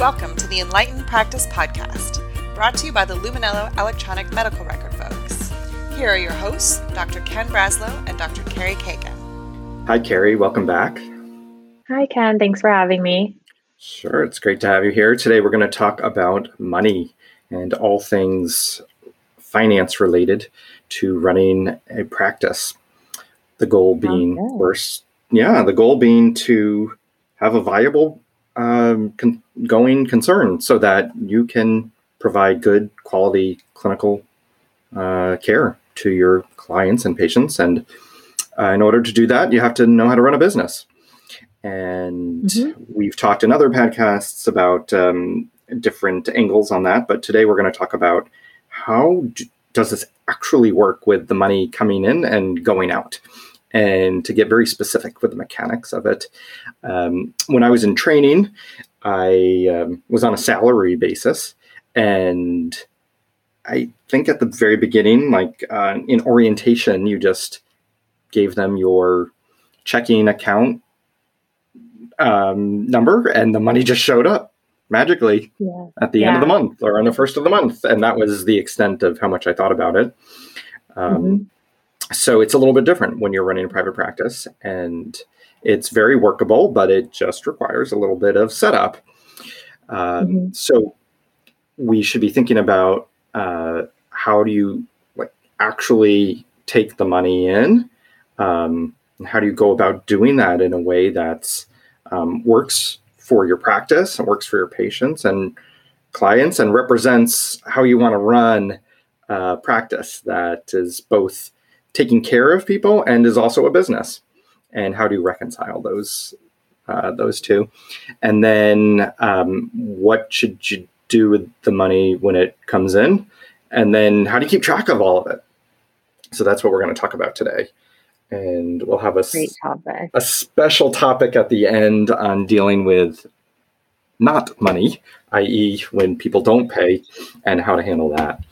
Welcome to the Enlightened Practice Podcast, brought to you by the Luminello Electronic Medical Record folks. Here are your hosts, Dr. Ken Braslow and Dr. Carrie Kagan. Hi, Carrie. Welcome back. Hi, Ken. Thanks for having me. Sure. It's great to have you here. Today, we're going to talk about money and all things finance related to running a practice. The goal being, of course, yeah, the goal being to have a viable um, con- going concern so that you can provide good quality clinical uh, care to your clients and patients. And uh, in order to do that, you have to know how to run a business. And mm-hmm. we've talked in other podcasts about um, different angles on that. But today we're going to talk about how d- does this actually work with the money coming in and going out and to get very specific with the mechanics of it. Um, when I was in training, I um, was on a salary basis, and I think at the very beginning, like uh, in orientation, you just gave them your checking account um, number, and the money just showed up magically yeah. at the yeah. end of the month or on the first of the month, and that was the extent of how much I thought about it. Um, mm-hmm so it's a little bit different when you're running a private practice and it's very workable but it just requires a little bit of setup um, mm-hmm. so we should be thinking about uh, how do you like actually take the money in um, and how do you go about doing that in a way that's um, works for your practice and works for your patients and clients and represents how you want to run a practice that is both taking care of people and is also a business. And how do you reconcile those uh, those two? And then um, what should you do with the money when it comes in? And then how do you keep track of all of it? So that's what we're going to talk about today. And we'll have a, a special topic at the end on dealing with not money i.e when people don't pay and how to handle that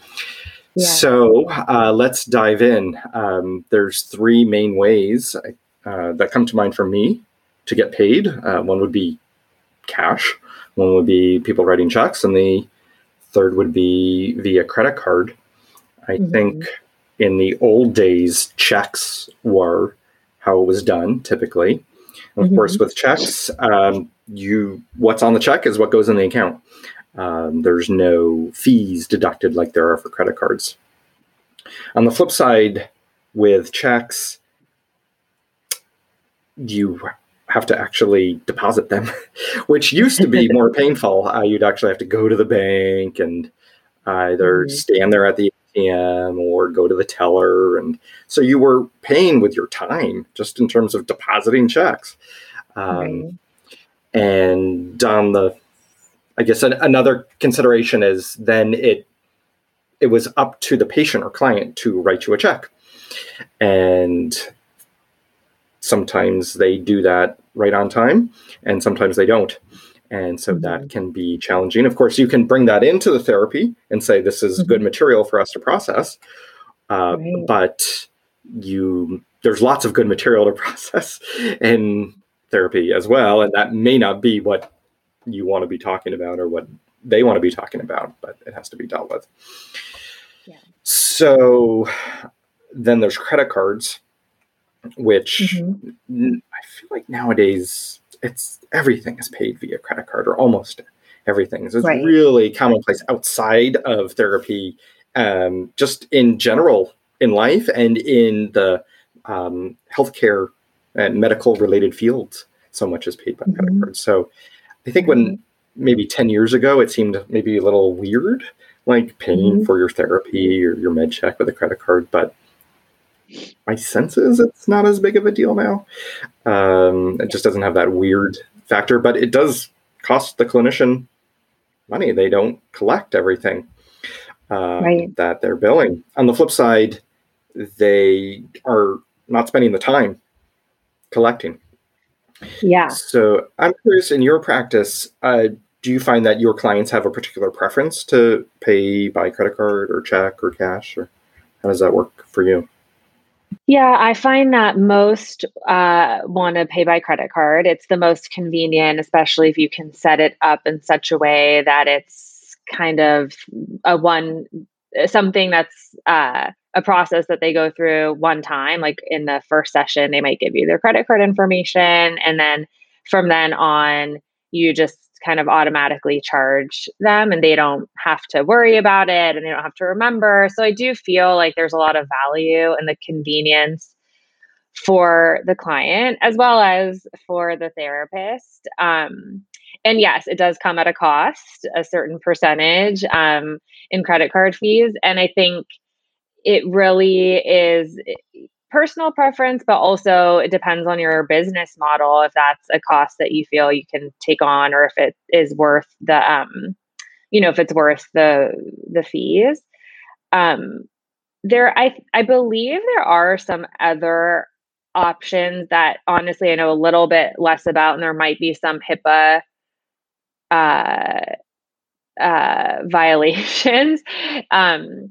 so uh, let's dive in. Um, there's three main ways uh, that come to mind for me to get paid. Uh, one would be cash, one would be people writing checks, and the third would be via credit card. I mm-hmm. think in the old days, checks were how it was done typically. Of mm-hmm. course, with checks, um, you what's on the check is what goes in the account. Um, there's no fees deducted like there are for credit cards. On the flip side, with checks, you have to actually deposit them, which used to be more painful. Uh, you'd actually have to go to the bank and either mm-hmm. stand there at the ATM or go to the teller. And so you were paying with your time just in terms of depositing checks. Um, right. And on the I guess an, another consideration is then it it was up to the patient or client to write you a check, and sometimes they do that right on time, and sometimes they don't. And so mm-hmm. that can be challenging. Of course, you can bring that into the therapy and say, this is mm-hmm. good material for us to process. Uh, right. But you, there's lots of good material to process in therapy as well. And that may not be what you want to be talking about or what they want to be talking about, but it has to be dealt with. Yeah. So then there's credit cards, which mm-hmm. I feel like nowadays it's everything is paid via credit card or almost everything. So it's right. really commonplace outside of therapy, um, just in general in life and in the um, healthcare and medical related fields. So much is paid by mm-hmm. credit cards. So I think when maybe 10 years ago, it seemed maybe a little weird, like paying mm-hmm. for your therapy or your med check with a credit card. But my sense is it's not as big of a deal now. Um, it just doesn't have that weird factor, but it does cost the clinician money. They don't collect everything uh, right. that they're billing. On the flip side, they are not spending the time collecting. Yeah. So I'm curious in your practice, uh, do you find that your clients have a particular preference to pay by credit card or check or cash, or how does that work for you? Yeah, I find that most uh, want to pay by credit card. It's the most convenient, especially if you can set it up in such a way that it's kind of a one something that's uh, a process that they go through one time. Like in the first session, they might give you their credit card information, and then from then on, you just kind of automatically charge them and they don't have to worry about it and they don't have to remember. So I do feel like there's a lot of value in the convenience for the client as well as for the therapist. Um, and yes, it does come at a cost, a certain percentage um, in credit card fees. And I think it really is personal preference, but also it depends on your business model if that's a cost that you feel you can take on or if it is worth the um you know if it's worth the the fees. Um there I I believe there are some other options that honestly I know a little bit less about and there might be some HIPAA uh uh violations um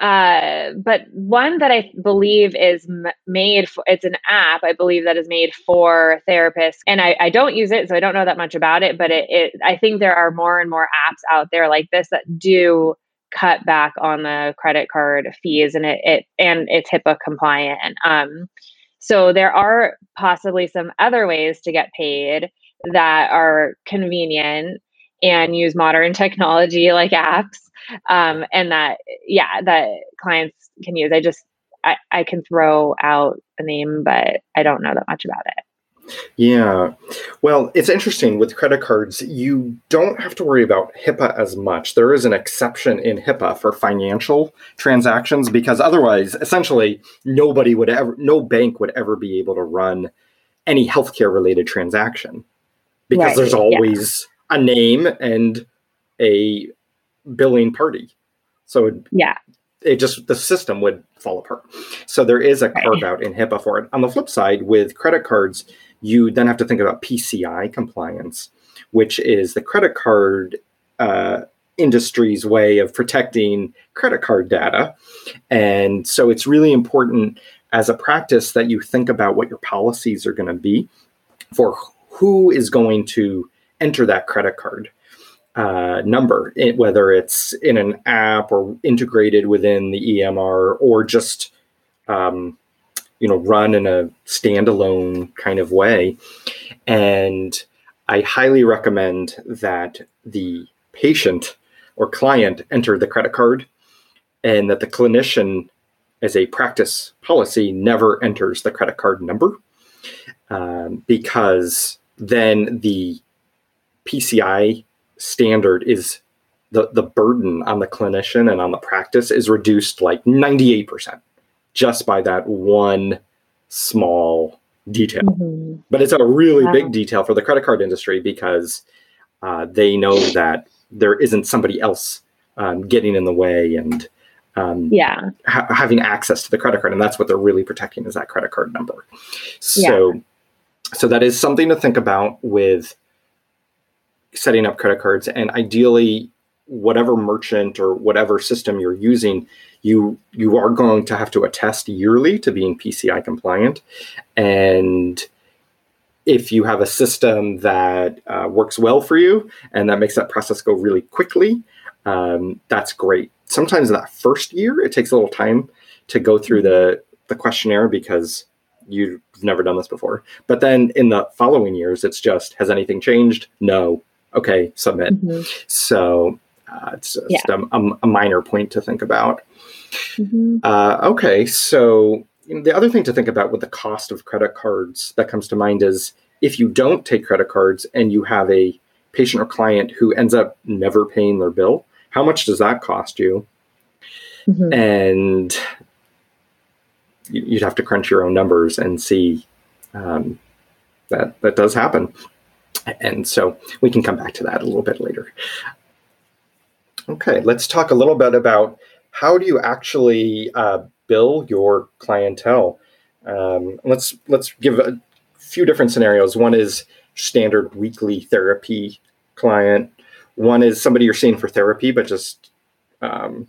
uh, but one that I believe is m- made for, it's an app I believe that is made for therapists. And I, I don't use it so I don't know that much about it but it, it I think there are more and more apps out there like this that do cut back on the credit card fees and it, it and it's HIPAA compliant. Um so there are possibly some other ways to get paid that are convenient and use modern technology like apps um, and that yeah that clients can use i just I, I can throw out a name but i don't know that much about it yeah. Well, it's interesting with credit cards, you don't have to worry about HIPAA as much. There is an exception in HIPAA for financial transactions because otherwise, essentially, nobody would ever, no bank would ever be able to run any healthcare related transaction because right. there's always. A name and a billing party. So it, yeah, it just the system would fall apart. So there is a carve out in HIPAA for it. On the flip side, with credit cards, you then have to think about PCI compliance, which is the credit card uh, industry's way of protecting credit card data. And so it's really important as a practice that you think about what your policies are going to be for who is going to enter that credit card uh, number, it, whether it's in an app or integrated within the EMR or just um, you know run in a standalone kind of way. And I highly recommend that the patient or client enter the credit card, and that the clinician, as a practice policy, never enters the credit card number um, because then the PCI standard is the the burden on the clinician and on the practice is reduced like 98% just by that one small detail. Mm-hmm. But it's a really wow. big detail for the credit card industry because uh, they know that there isn't somebody else um, getting in the way and um, yeah ha- having access to the credit card, and that's what they're really protecting is that credit card number. So, yeah. so that is something to think about with setting up credit cards and ideally whatever merchant or whatever system you're using you you are going to have to attest yearly to being PCI compliant. And if you have a system that uh, works well for you and that makes that process go really quickly um, that's great. Sometimes that first year it takes a little time to go through the the questionnaire because you've never done this before. But then in the following years it's just has anything changed? No okay, submit. Mm-hmm. So uh, it's just yeah. a, a, minor point to think about. Mm-hmm. Uh, okay, so the other thing to think about with the cost of credit cards that comes to mind is if you don't take credit cards and you have a patient or client who ends up never paying their bill, how much does that cost you? Mm-hmm. And you'd have to crunch your own numbers and see um, that that does happen. And so we can come back to that a little bit later. Okay, let's talk a little bit about how do you actually uh, bill your clientele. Um, let's let's give a few different scenarios. One is standard weekly therapy client. One is somebody you're seeing for therapy, but just um,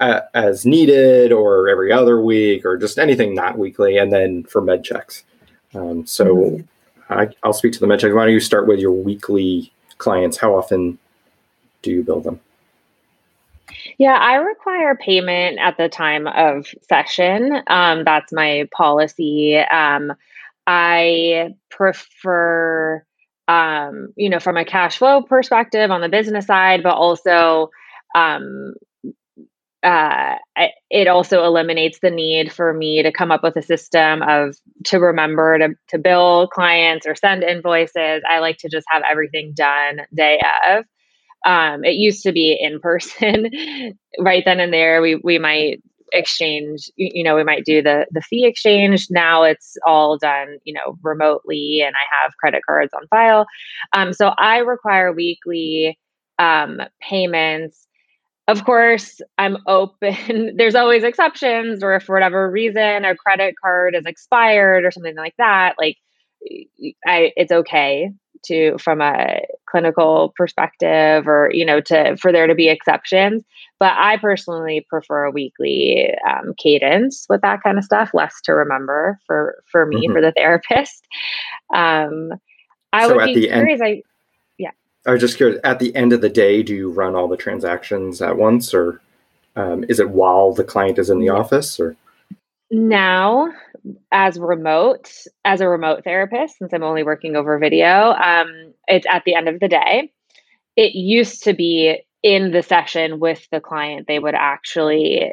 uh, as needed or every other week or just anything not weekly, and then for med checks. Um, so mm-hmm. I, will speak to the med. Why don't you start with your weekly clients? How often do you bill them? Yeah, I require payment at the time of session. Um, that's my policy. Um, I prefer, um, you know, from a cash flow perspective on the business side, but also um, uh, it also eliminates the need for me to come up with a system of to remember to, to bill clients or send invoices. I like to just have everything done day of. Um, it used to be in person, right then and there. We we might exchange you know we might do the the fee exchange now it's all done you know remotely and i have credit cards on file um, so i require weekly um, payments of course i'm open. There's always exceptions or if for whatever reason a credit card is expired or something like that like i it's okay to from a clinical perspective or you know to for there to be exceptions. But i personally prefer a weekly um, cadence with that kind of stuff less to remember for for me mm-hmm. for the therapist. Um i so would be curious end, i i was just curious at the end of the day do you run all the transactions at once or um, is it while the client is in the office or? Now as remote as a remote therapist since i'm only working over video um, it's at the end of the day. It used to be in the session with the client they would actually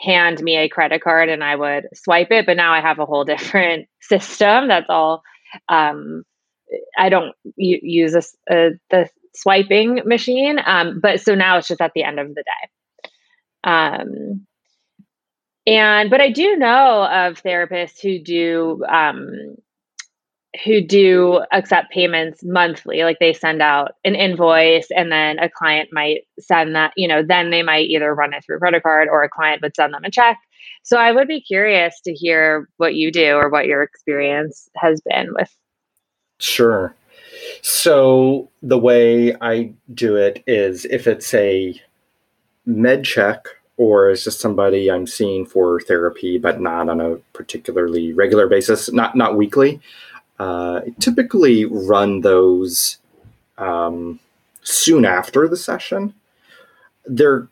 hand me a credit card and i would swipe it but now i have a whole different system that's all um, i don't use a, a, the swiping machine um, but so now it's just at the end of the day um, and but I do know of therapists who do um, who do accept payments monthly. Like they send out an invoice, and then a client might send that. You know, then they might either run it through credit card, or a client would send them a check. So I would be curious to hear what you do or what your experience has been with. Sure. So the way I do it is if it's a med check or is just somebody I'm seeing for therapy, but not on a particularly regular basis, not not weekly. Uh, typically run those um, soon after the session. Their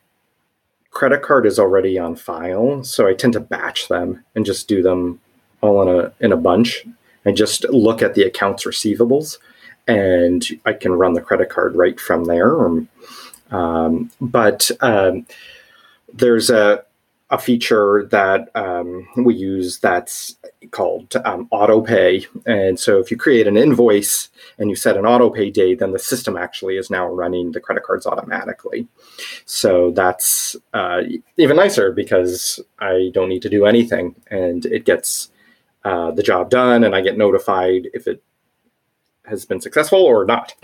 credit card is already on file, so I tend to batch them and just do them all in a in a bunch, and just look at the accounts receivables, and I can run the credit card right from there. Um, but um, there's a a feature that um, we use that's called um, auto pay. And so if you create an invoice and you set an auto pay date, then the system actually is now running the credit cards automatically. So that's uh, even nicer because I don't need to do anything and it gets uh, the job done and I get notified if it has been successful or not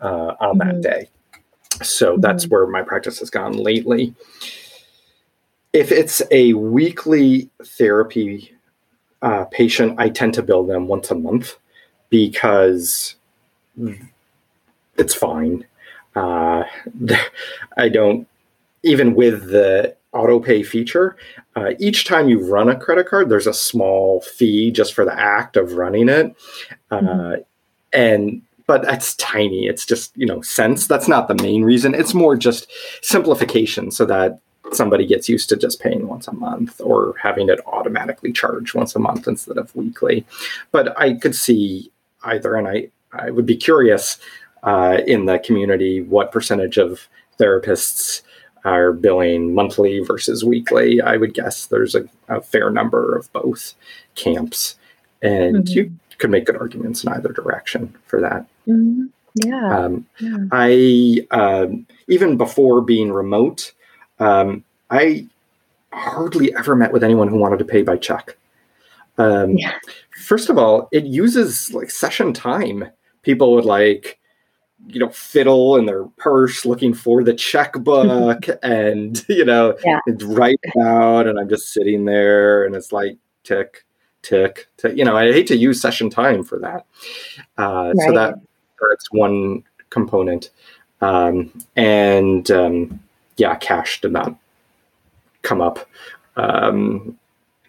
uh, on mm-hmm. that day. So mm-hmm. that's where my practice has gone lately if it's a weekly therapy uh, patient, I tend to bill them once a month because it's fine. Uh, I don't, even with the auto pay feature, uh, each time you run a credit card, there's a small fee just for the act of running it. Uh, mm-hmm. And but that's tiny. It's just, you know, cents. That's not the main reason. It's more just simplification so that somebody gets used to just paying once a month or having it automatically charged once a month instead of weekly. But I could see either, and I, I would be curious uh, in the community what percentage of therapists are billing monthly versus weekly. I would guess there's a, a fair number of both camps, and mm-hmm. you could make good arguments in either direction for that. Mm-hmm. Yeah. Um, yeah. I um, even before being remote, um, I hardly ever met with anyone who wanted to pay by check. Um, yeah. First of all, it uses like session time. People would like, you know, fiddle in their purse looking for the checkbook and, you know, yeah. write out. And I'm just sitting there and it's like tick, tick, tick. You know, I hate to use session time for that. Uh, right. So that that's one component. Um, and um, yeah, cash did not come up. Um,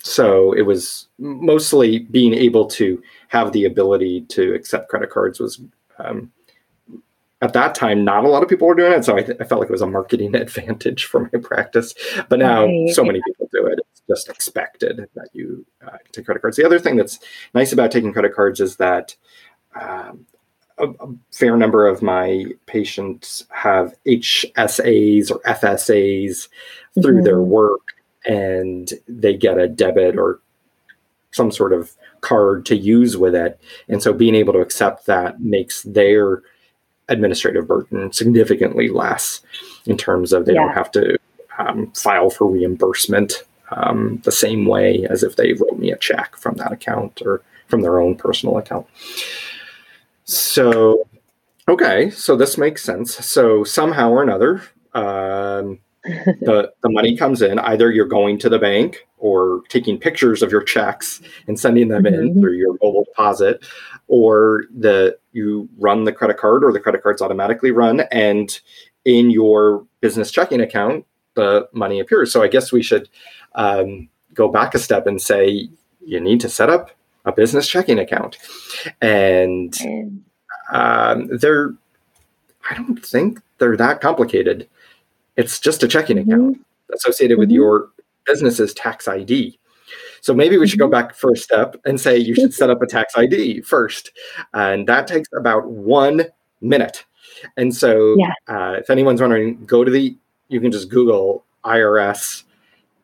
so it was mostly being able to have the ability to accept credit cards was um, at that time not a lot of people were doing it so I, th- I, felt like it was a marketing advantage for my practice but now right. so many people do it it's just expected that you uh, take credit cards the other thing that's nice about taking credit cards is that um, a, a, fair number of my patients have hsas or fsas through mm-hmm. their work and they get a debit or some sort of card to use with it. And so being able to accept that makes their administrative burden significantly less in terms of they yeah. don't have to um, file for reimbursement um, the same way as if they wrote me a check from that account or from their own personal account. So, okay, so this makes sense. So somehow or another, um, the the money comes in either you're going to the bank or taking pictures of your checks and sending them mm-hmm. in through your mobile deposit or the you run the credit card or the credit cards automatically run and in your business checking account the money appears so i guess we should um, go back a step and say you need to set up a business checking account and um, they're i don't think they're that complicated it's just a checking mm-hmm. account associated with mm-hmm. your business's tax ID. So maybe we should go mm-hmm. back first step and say you should set up a tax ID first. And that takes about one minute. And so yeah. uh, if anyone's wondering, go to the, you can just Google IRS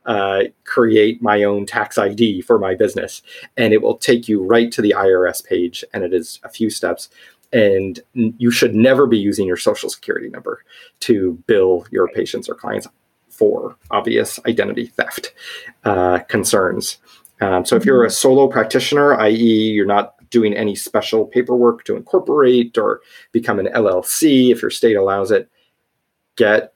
uh, create my own tax ID for my business. And it will take you right to the IRS page. And it is a few steps and you should never be using your social security number to bill your patients or clients for obvious identity theft uh, concerns. Um, so if you're a solo practitioner, i.e., you're not doing any special paperwork to incorporate or become an LLC, if your state allows it, get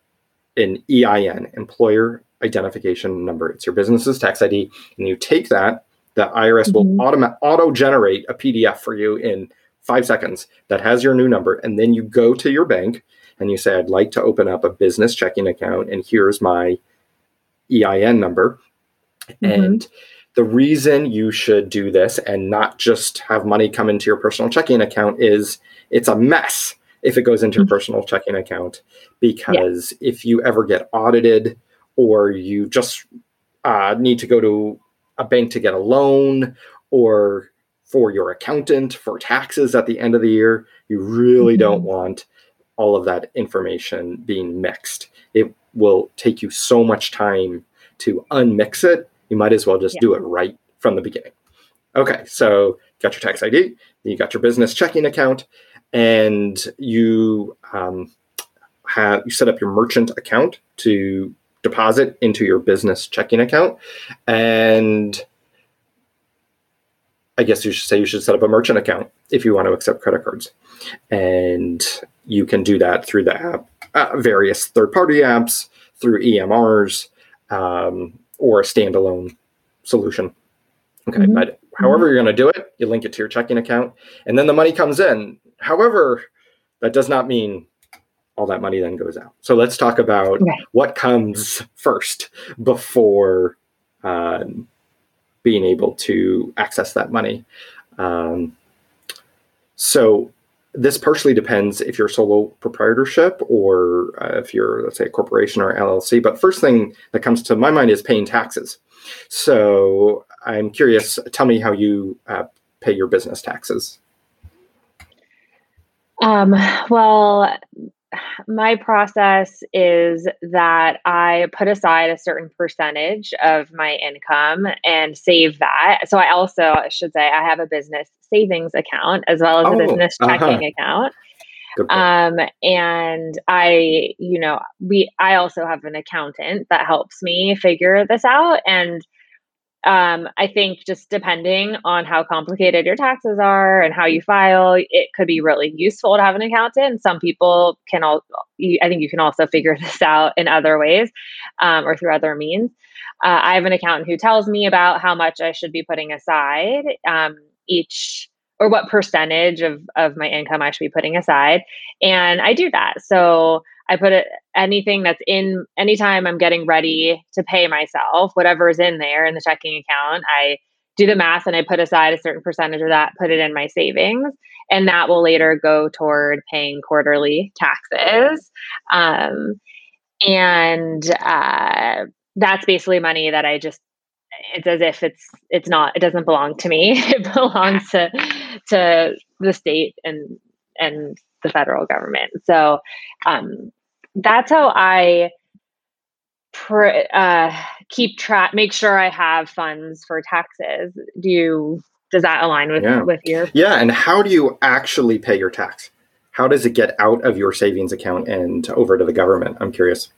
an EIN, employer identification number. It's your business's tax ID, and you take that. The IRS mm-hmm. will auto auto generate a PDF for you in five seconds that has your new number. And then you go to your bank and you say, I'd like to open up a business checking account, and here's my EIN number. Mm-hmm. And the reason you should do this and not just have money come into your personal checking account is it's a mess if it goes into mm-hmm. your personal checking account because yeah. if you ever get audited or you just uh, need to go to a bank to get a loan or for your accountant for taxes at the end of the year. You really mm-hmm. don't want all of that information being mixed. It will take you so much time to unmix it. You might as well just yeah. do it right from the beginning. Okay, so you got your tax ID, you got your business checking account, and you um, have you set up your merchant account to deposit into your business checking account, and I guess you should say you should set up a merchant account if you want to accept credit cards. And you can do that through the app, uh, various third party apps, through EMRs, um, or a standalone solution. Okay, mm-hmm. but however you're going to do it, you link it to your checking account, and then the money comes in. However, that does not mean all that money then goes out. So let's talk about right. what comes first before um, being able to access that money. Um, so this partially depends if you're solo proprietorship or uh, if you're let's say a corporation or LLC. But first thing that comes to my mind is paying taxes. So I'm curious. Tell me how you uh, pay your business taxes. Um, well, my process is that I put aside a certain percentage of my income and save that. So I also I should say I have a business savings account as well as oh, a business uh-huh. checking uh-huh. account. Um, and I, you know, we I also have an accountant that helps me figure this out. And um, I think just depending on how complicated your taxes are and how you file, it could be really useful to have an accountant. Some people can all, I think you can also figure this out in other ways um, or through other means. Uh, I have an accountant who tells me about how much I should be putting aside um, each or what percentage of, of my income I should be putting aside. And I do that. So I put it anything that's in anytime I'm getting ready to pay myself, whatever is in there in the checking account, I do the math and I put aside a certain percentage of that, put it in my savings, and that will later go toward paying quarterly taxes. Um, and uh, that's basically money that I just it's as if it's it's not it doesn't belong to me it belongs to to the state and and the federal government so um that's how i pr- uh, keep track make sure i have funds for taxes. Do you does that align with yeah. with your yeah and how do you actually pay your tax? How does it get out of your savings account and over to the government? I'm curious.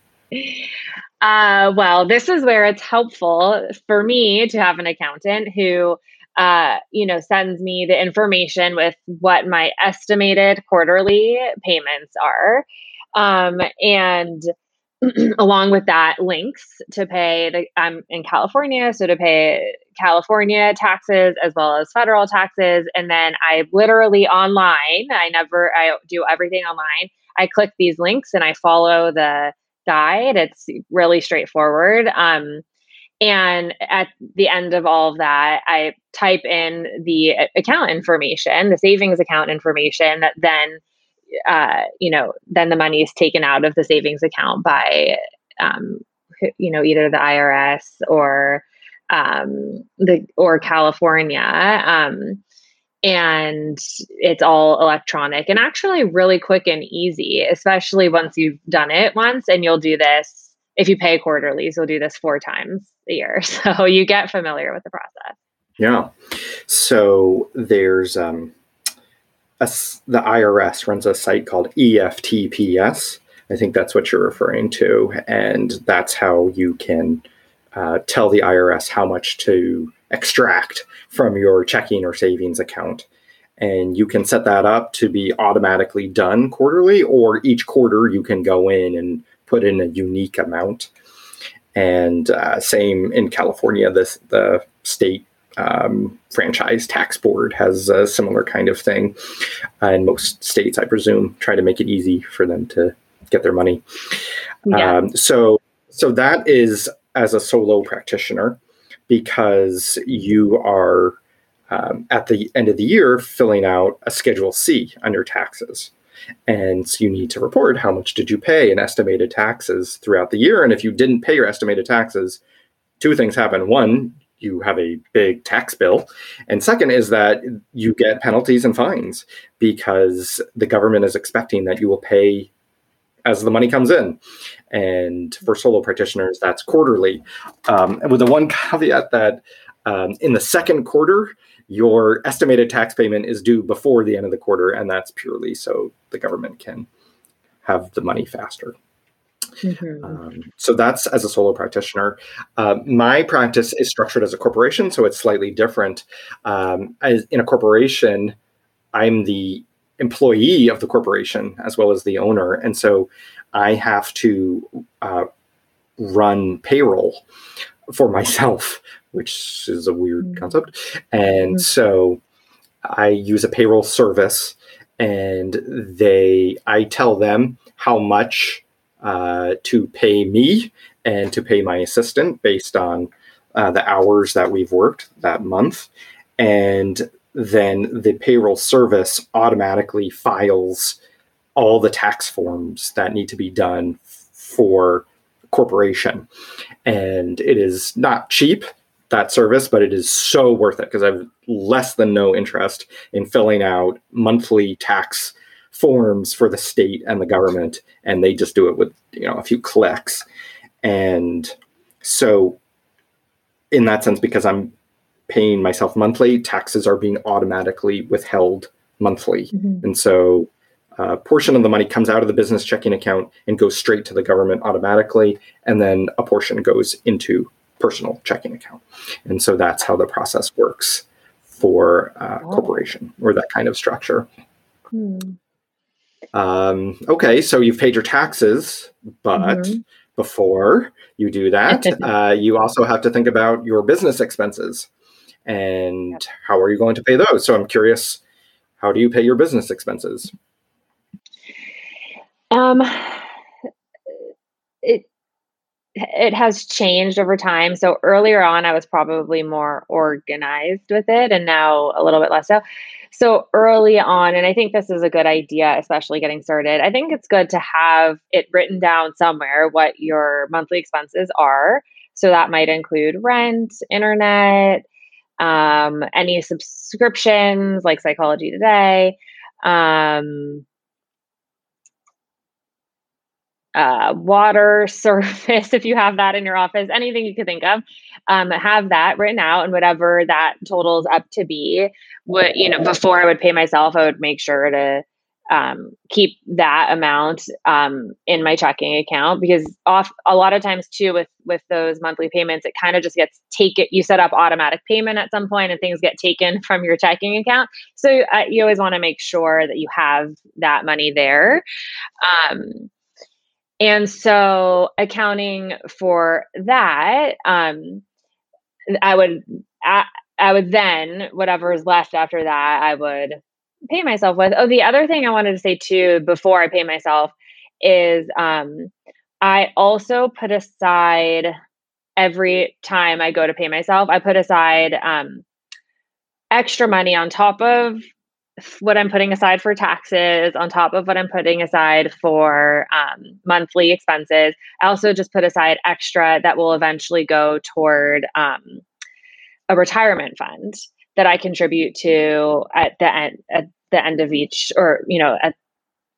Uh, well, this is where it's helpful for me to have an accountant who, uh, you know, sends me the information with what my estimated quarterly payments are, um, and along with that, links to pay the. I'm in California, so to pay California taxes as well as federal taxes, and then I literally online. I never. I do everything online. I click these links and I follow the guide. It's really straightforward. Um, and at the end of all of that, I type in the account information, the savings account information that then, uh, you know, then the money is taken out of the savings account by, um, you know, either the IRS or um, the or California. Um, and it's all electronic and actually really quick and easy, especially once you've done it once and you'll do this. If you pay quarterlies, you'll do this four times a year. So you get familiar with the process. Yeah. So there's um, a, the IRS runs a site called EFTPS. I think that's what you're referring to. And that's how you can uh, tell the IRS how much to extract from your checking or savings account. And you can set that up to be automatically done quarterly, or each quarter you can go in and put in a unique amount. And uh, same in California, this the state um, franchise tax board has a similar kind of thing. and most states, I presume, try to make it easy for them to get their money. Yeah. Um, so, so that is as a solo practitioner because you are um, at the end of the year filling out a Schedule C on your taxes. And so you need to report how much did you pay in estimated taxes throughout the year. And if you didn't pay your estimated taxes, two things happen. One, you have a big tax bill. And second is that you get penalties and fines because the government is expecting that you will pay as the money comes in. And for solo practitioners, that's quarterly. Um, with the one caveat that um, in the second quarter, your estimated tax payment is due before the end of the quarter, and that's purely so the government can have the money faster. Mm-hmm. Um, so that's as a solo practitioner. Uh, my practice is structured as a corporation, so it's slightly different. Um, as in a corporation, I'm the employee of the corporation as well as the owner. And so I have to uh, run payroll for myself, which is a weird mm-hmm. concept. And mm-hmm. so I use a payroll service and they I tell them how much uh, to pay me and to pay my assistant based on uh, the hours that we've worked that month. And then the payroll service automatically files all the tax forms that need to be done for corporation. And it is not cheap, that service, but it is so worth it because I have less than no interest in filling out monthly tax forms for the state and the government. And they just do it with, you know, a few clicks. And so in that sense, because I'm paying myself monthly, taxes are being automatically withheld monthly. Mm-hmm. And so a portion of the money comes out of the business checking account and goes straight to the government automatically. And then a portion goes into personal checking account. And so that's how the process works for a oh. corporation or that kind of structure. Hmm. Um, okay, so you've paid your taxes, but mm-hmm. before you do that, uh, you also have to think about your business expenses and how are you going to pay those? So I'm curious, how do you pay your business expenses? Um, it it has changed over time. So earlier on, I was probably more organized with it, and now a little bit less so. So early on, and I think this is a good idea, especially getting started. I think it's good to have it written down somewhere what your monthly expenses are. So that might include rent, internet, um, any subscriptions like Psychology Today. Um, uh, water, surface, if you have that in your office, anything you could think of, um, have that written out and whatever that totals up to be. What you know, before I would pay myself, I would make sure to um, keep that amount um, in my checking account because off a lot of times too with with those monthly payments, it kind of just gets taken. You set up automatic payment at some point, and things get taken from your checking account. So uh, you always want to make sure that you have that money there. Um, and so accounting for that, um, I would I, I would then whatever is left after that, I would pay myself with. Oh, the other thing I wanted to say too before I pay myself is um, I also put aside every time I go to pay myself, I put aside um, extra money on top of what I'm putting aside for taxes, on top of what I'm putting aside for um, monthly expenses. I also just put aside extra that will eventually go toward um, a retirement fund that I contribute to at the end at the end of each, or you know, at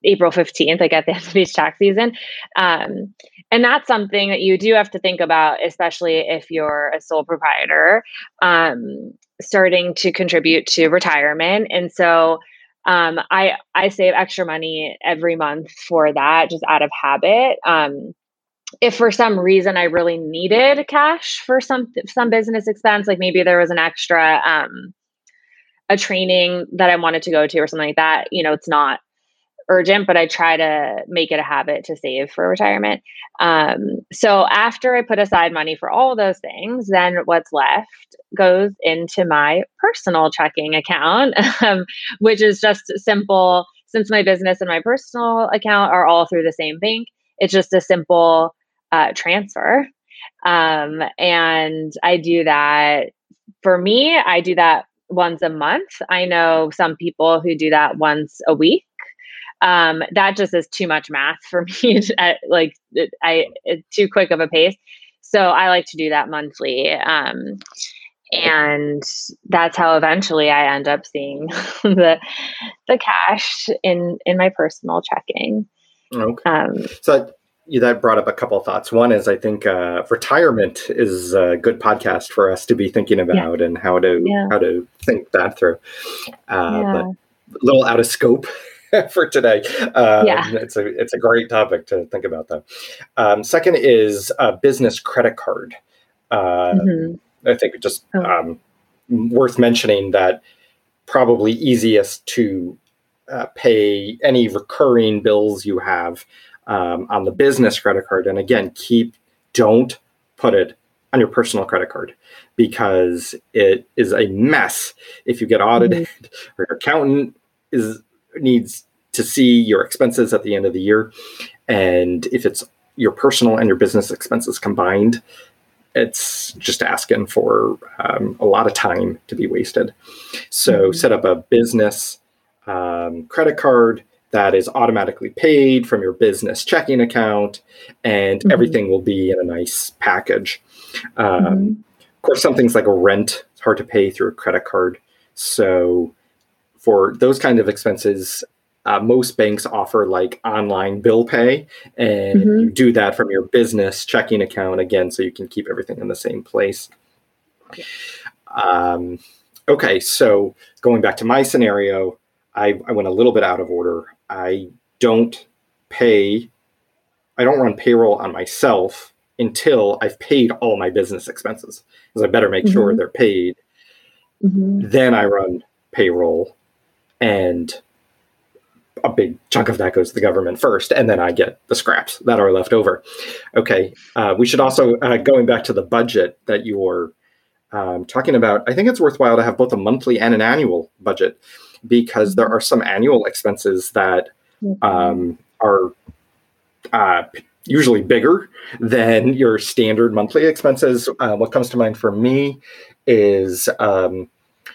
April 15th, like at the end of each tax season. Um, and that's something that you do have to think about, especially if you're a sole proprietor. Um, starting to contribute to retirement. And so um, I I save extra money every month for that, just out of habit. Um, if for some reason I really needed cash for some some business expense, like maybe there was an extra um, a training that I wanted to go to or something like that, you know, it's not urgent, but I try to make it a habit to save for retirement. Um, so after I put aside money for all those things, then what's left goes into my personal checking account, um, which is just simple. Since my business and my personal account are all through the same bank, it's just a simple uh, transfer. Um, and I do that for me, I do that once a month. I know some people who do that once a week um, that just is too much math for me. To, like I, too quick of a pace. So I like to do that monthly. Um, and that's how eventually I end up seeing the the cash in in my personal checking. Okay. Um, so that brought up a couple of thoughts. One is I think uh, retirement is a good podcast for us to be thinking about yeah. and how to yeah. how to think that through. Uh, yeah. But a little out of scope for today. Um, yeah. It's a it's a great topic to think about though. Um, second is a business credit card. Uh, mm-hmm. I think just oh. um, worth mentioning that probably easiest to uh, pay any recurring bills you have um, on the business credit card. And again, keep don't put it on your personal credit card because it is a mess if you get audited mm-hmm. or your accountant is needs to see your expenses at the end of the year. And if it's your personal and your business expenses combined, it's just asking for um, a lot of time to be wasted. So mm-hmm. set up a business um, credit card that is automatically paid from your business checking account, and mm-hmm. everything will be in a nice package. Um, mm-hmm. Of course, some things like a rent, it's hard to pay through a credit card. So for those kind of expenses, uh, most banks offer like online bill pay, and mm-hmm. you do that from your business checking account again, so you can keep everything in the same place. Um, okay, so going back to my scenario, I, I went a little bit out of order. I don't pay, I don't run payroll on myself until I've paid all my business expenses, because I better make mm-hmm. sure they're paid. Mm-hmm. Then I run payroll and a big chunk of that goes to the government first, and then I get the scraps that are left over. Okay, uh, we should also uh, going back to the budget that you're um, talking about. I think it's worthwhile to have both a monthly and an annual budget because there are some annual expenses that um, are uh, usually bigger than your standard monthly expenses. Uh, what comes to mind for me is um,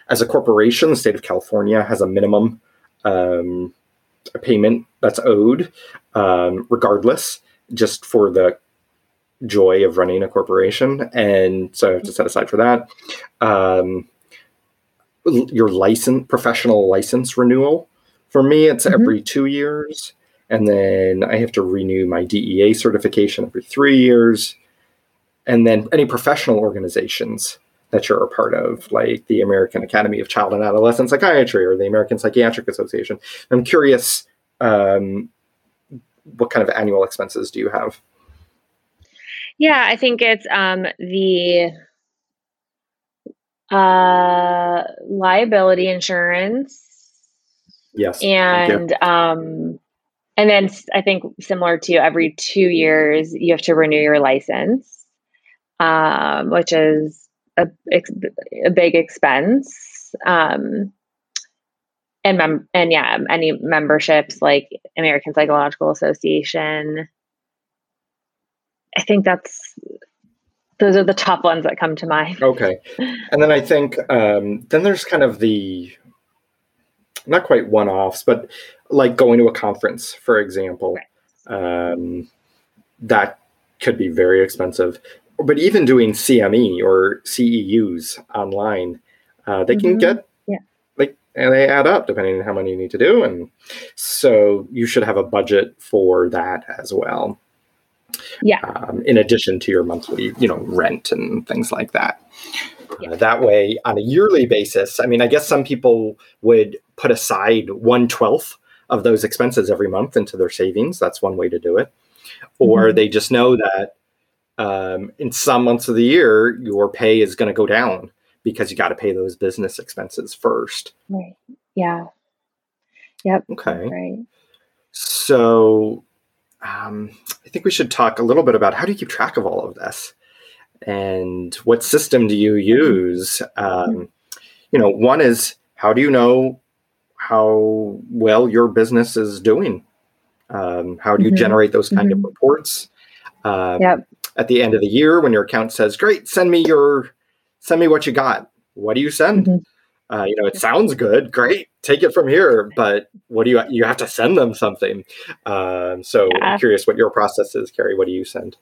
as a corporation, the state of California has a minimum um, payment that's owed, um, regardless, just for the joy of running a corporation. And so I have to set aside for that. Um, your license, professional license renewal. For me, it's mm-hmm. every two years. And then I have to renew my DEA certification every three years. And then any professional organizations that you're a part of, like the American Academy of Child and Adolescent Psychiatry or the American Psychiatric Association. I'm curious, um, what kind of annual expenses do you have? Yeah, I think it's um, the uh, liability insurance. Yes. And um, and then I think similar to every two years, you have to renew your license, um, which is a, a big expense. Um, and mem- and yeah, any memberships like American Psychological Association, I think that's those are the top ones that come to mind. Okay, and then I think um, then there's kind of the not quite one-offs, but like going to a conference, for example, right. um, that could be very expensive. But even doing CME or CEUs online, uh, they mm-hmm. can get yeah. like and they add up depending on how many you need to do, and so you should have a budget for that as well. Yeah. Um, in addition to your monthly, you know, rent and things like that. Yeah. Uh, that way, on a yearly basis, I mean, I guess some people would put aside one twelfth of those expenses every month into their savings. That's one way to do it. Or mm-hmm. they just know that um, in some months of the year, your pay is going to go down because you got to pay those business expenses first. Right. Yeah. Yep. Okay. Right. So um, I think we should talk a little bit about how do you keep track of all of this, and what system do you use? Um, you know, one is how do you know how well your business is doing? Um, how do you mm-hmm. generate those kind mm-hmm. of reports? Um, yep. At the end of the year, when your account says, "Great, send me your, send me what you got," what do you send? Mm-hmm. Uh, you know, it sounds good, great, take it from here. But what do you you have to send them something? Um, so yeah. I'm curious what your process is, Carrie. What do you send?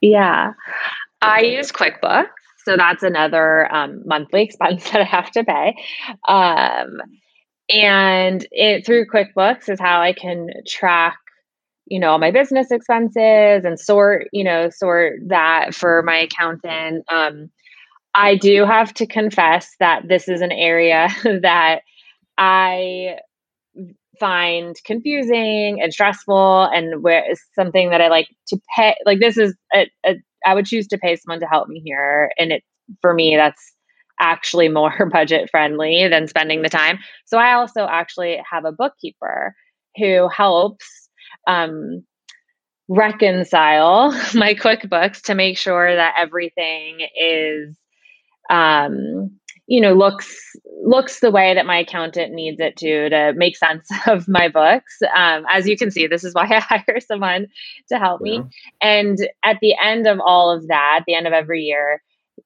Yeah, I use QuickBooks, so that's another um, monthly expense that I have to pay. Um, and it through QuickBooks is how I can track you know all my business expenses and sort you know sort that for my accountant um, I do have to confess that this is an area that I find confusing and stressful and where is something that I like to pay like this is a, a, I would choose to pay someone to help me here and it for me that's actually more budget friendly than spending the time. So I also actually have a bookkeeper who helps um, reconcile my QuickBooks to make sure that everything is um, you know looks looks the way that my accountant needs it to to make sense of my books um, as you can see this is why i hire someone to help yeah. me and at the end of all of that at the end of every year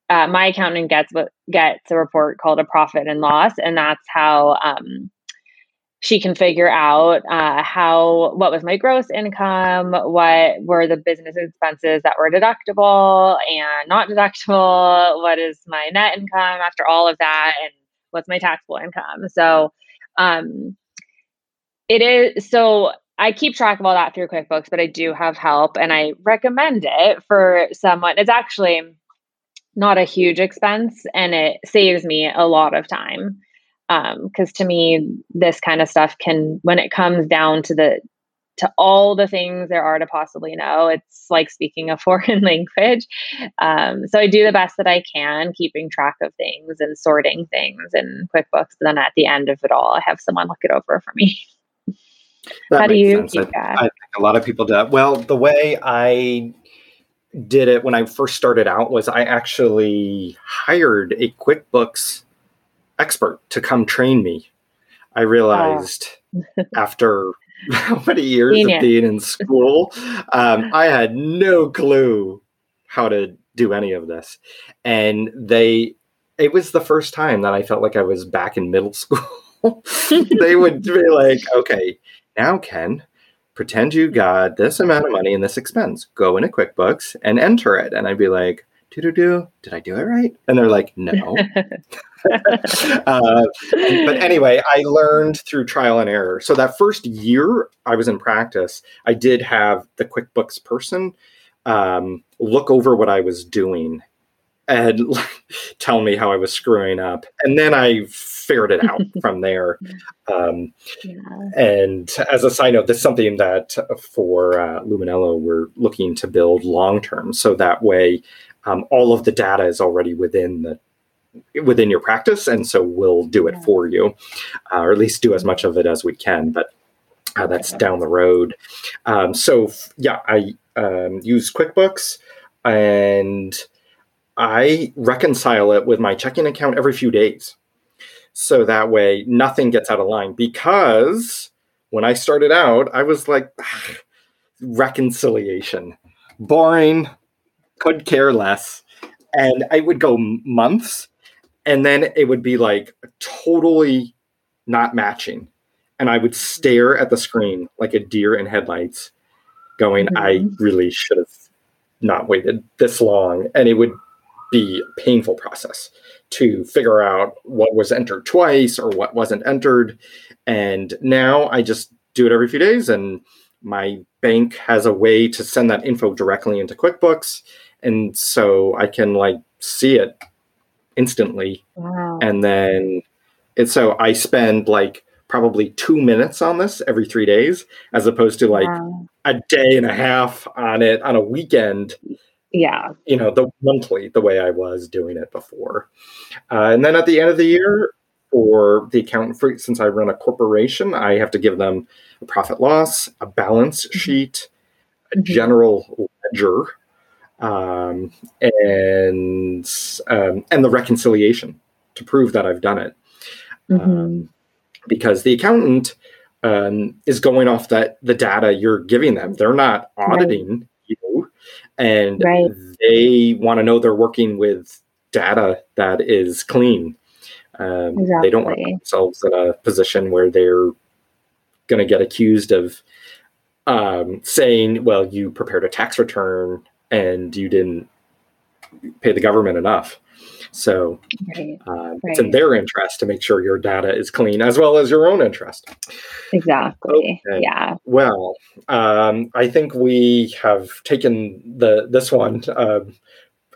uh, my accountant gets what gets a report called a profit and loss and that's how um, she can figure out uh, how what was my gross income what were the business expenses that were deductible and not deductible what is my net income after all of that and what's my taxable income. So um it is so i keep track of all that through quickbooks but i do have help and i recommend it for someone it's actually not a huge expense and it saves me a lot of time because um, to me this kind of stuff can when it comes down to the to all the things there are to possibly know it's like speaking a foreign language. Um, so i do the best that i can keeping track of things and sorting things in quickbooks but then at the end of it all i have someone look it over for me. That how do you sense. keep I, I think a lot of people do that. Well the way i did it when i first started out was i actually hired a quickbooks expert to come train me. I realized after how many years Genius. of being in school, um, I had no clue how to do any of this. And they, it was the first time that I felt like I was back in middle school. they would be like, okay, now, Ken, pretend you got this amount of money and this expense. Go into QuickBooks and enter it. And I'd be like, do do. Did I do it right? And they're like, no. uh, but anyway, I learned through trial and error. So that first year I was in practice, I did have the QuickBooks person um, look over what I was doing and tell me how I was screwing up. And then I figured it out from there. Um, yeah. And as a side note, this is something that for uh, Luminello, we're looking to build long term. So that way, um, all of the data is already within the within your practice and so we'll do it yeah. for you uh, or at least do as much of it as we can but uh, that's down the road. Um, so yeah i um, use quickbooks and i reconcile it with my checking account every few days. So that way nothing gets out of line because when i started out i was like reconciliation boring could care less. And I would go months and then it would be like totally not matching. And I would stare at the screen like a deer in headlights, going, mm-hmm. I really should have not waited this long. And it would be a painful process to figure out what was entered twice or what wasn't entered. And now I just do it every few days and my bank has a way to send that info directly into QuickBooks and so I can like see it instantly. Wow. And then and so I spend like probably two minutes on this every three days, as opposed to like wow. a day and a half on it on a weekend. Yeah. You know, the monthly, the way I was doing it before. Uh, and then at the end of the year, for the accountant, for, since I run a corporation, I have to give them a profit loss, a balance mm-hmm. sheet, a mm-hmm. general ledger, um, and um, and the reconciliation to prove that I've done it. Mm-hmm. Um, because the accountant um, is going off that the data you're giving them. They're not auditing right. you, and right. they want to know they're working with data that is clean. Um, exactly. They don't want themselves in a position where they're going to get accused of um, saying, "Well, you prepared a tax return and you didn't pay the government enough. So right. Uh, right. it's in their interest to make sure your data is clean as well as your own interest. Exactly. Okay. Yeah. Well, um, I think we have taken the this one uh,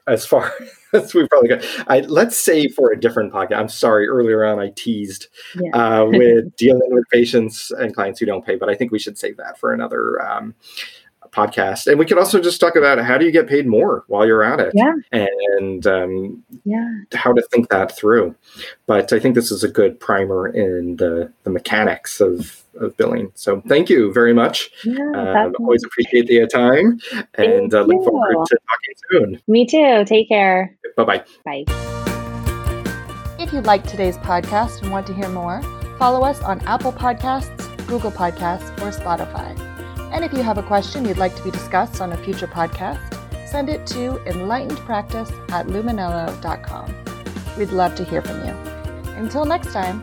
as far as we probably got. I, let's say for a different podcast. I'm sorry. Earlier on, I teased yeah. uh, with dealing with patients and clients who don't pay, but I think we should save that for another um, podcast. And we could also just talk about how do you get paid more while you're at it, yeah, and um, yeah, how to think that through. But I think this is a good primer in the the mechanics of of billing. So thank you very much. Yeah, uh, always appreciate the time, and uh, look forward to talking soon. Me too. Take care. Bye-bye. Bye. If you liked today's podcast and want to hear more, follow us on Apple Podcasts, Google Podcasts, or Spotify. And if you have a question you'd like to be discussed on a future podcast, send it to enlightenedpractice at luminello.com. We'd love to hear from you. Until next time.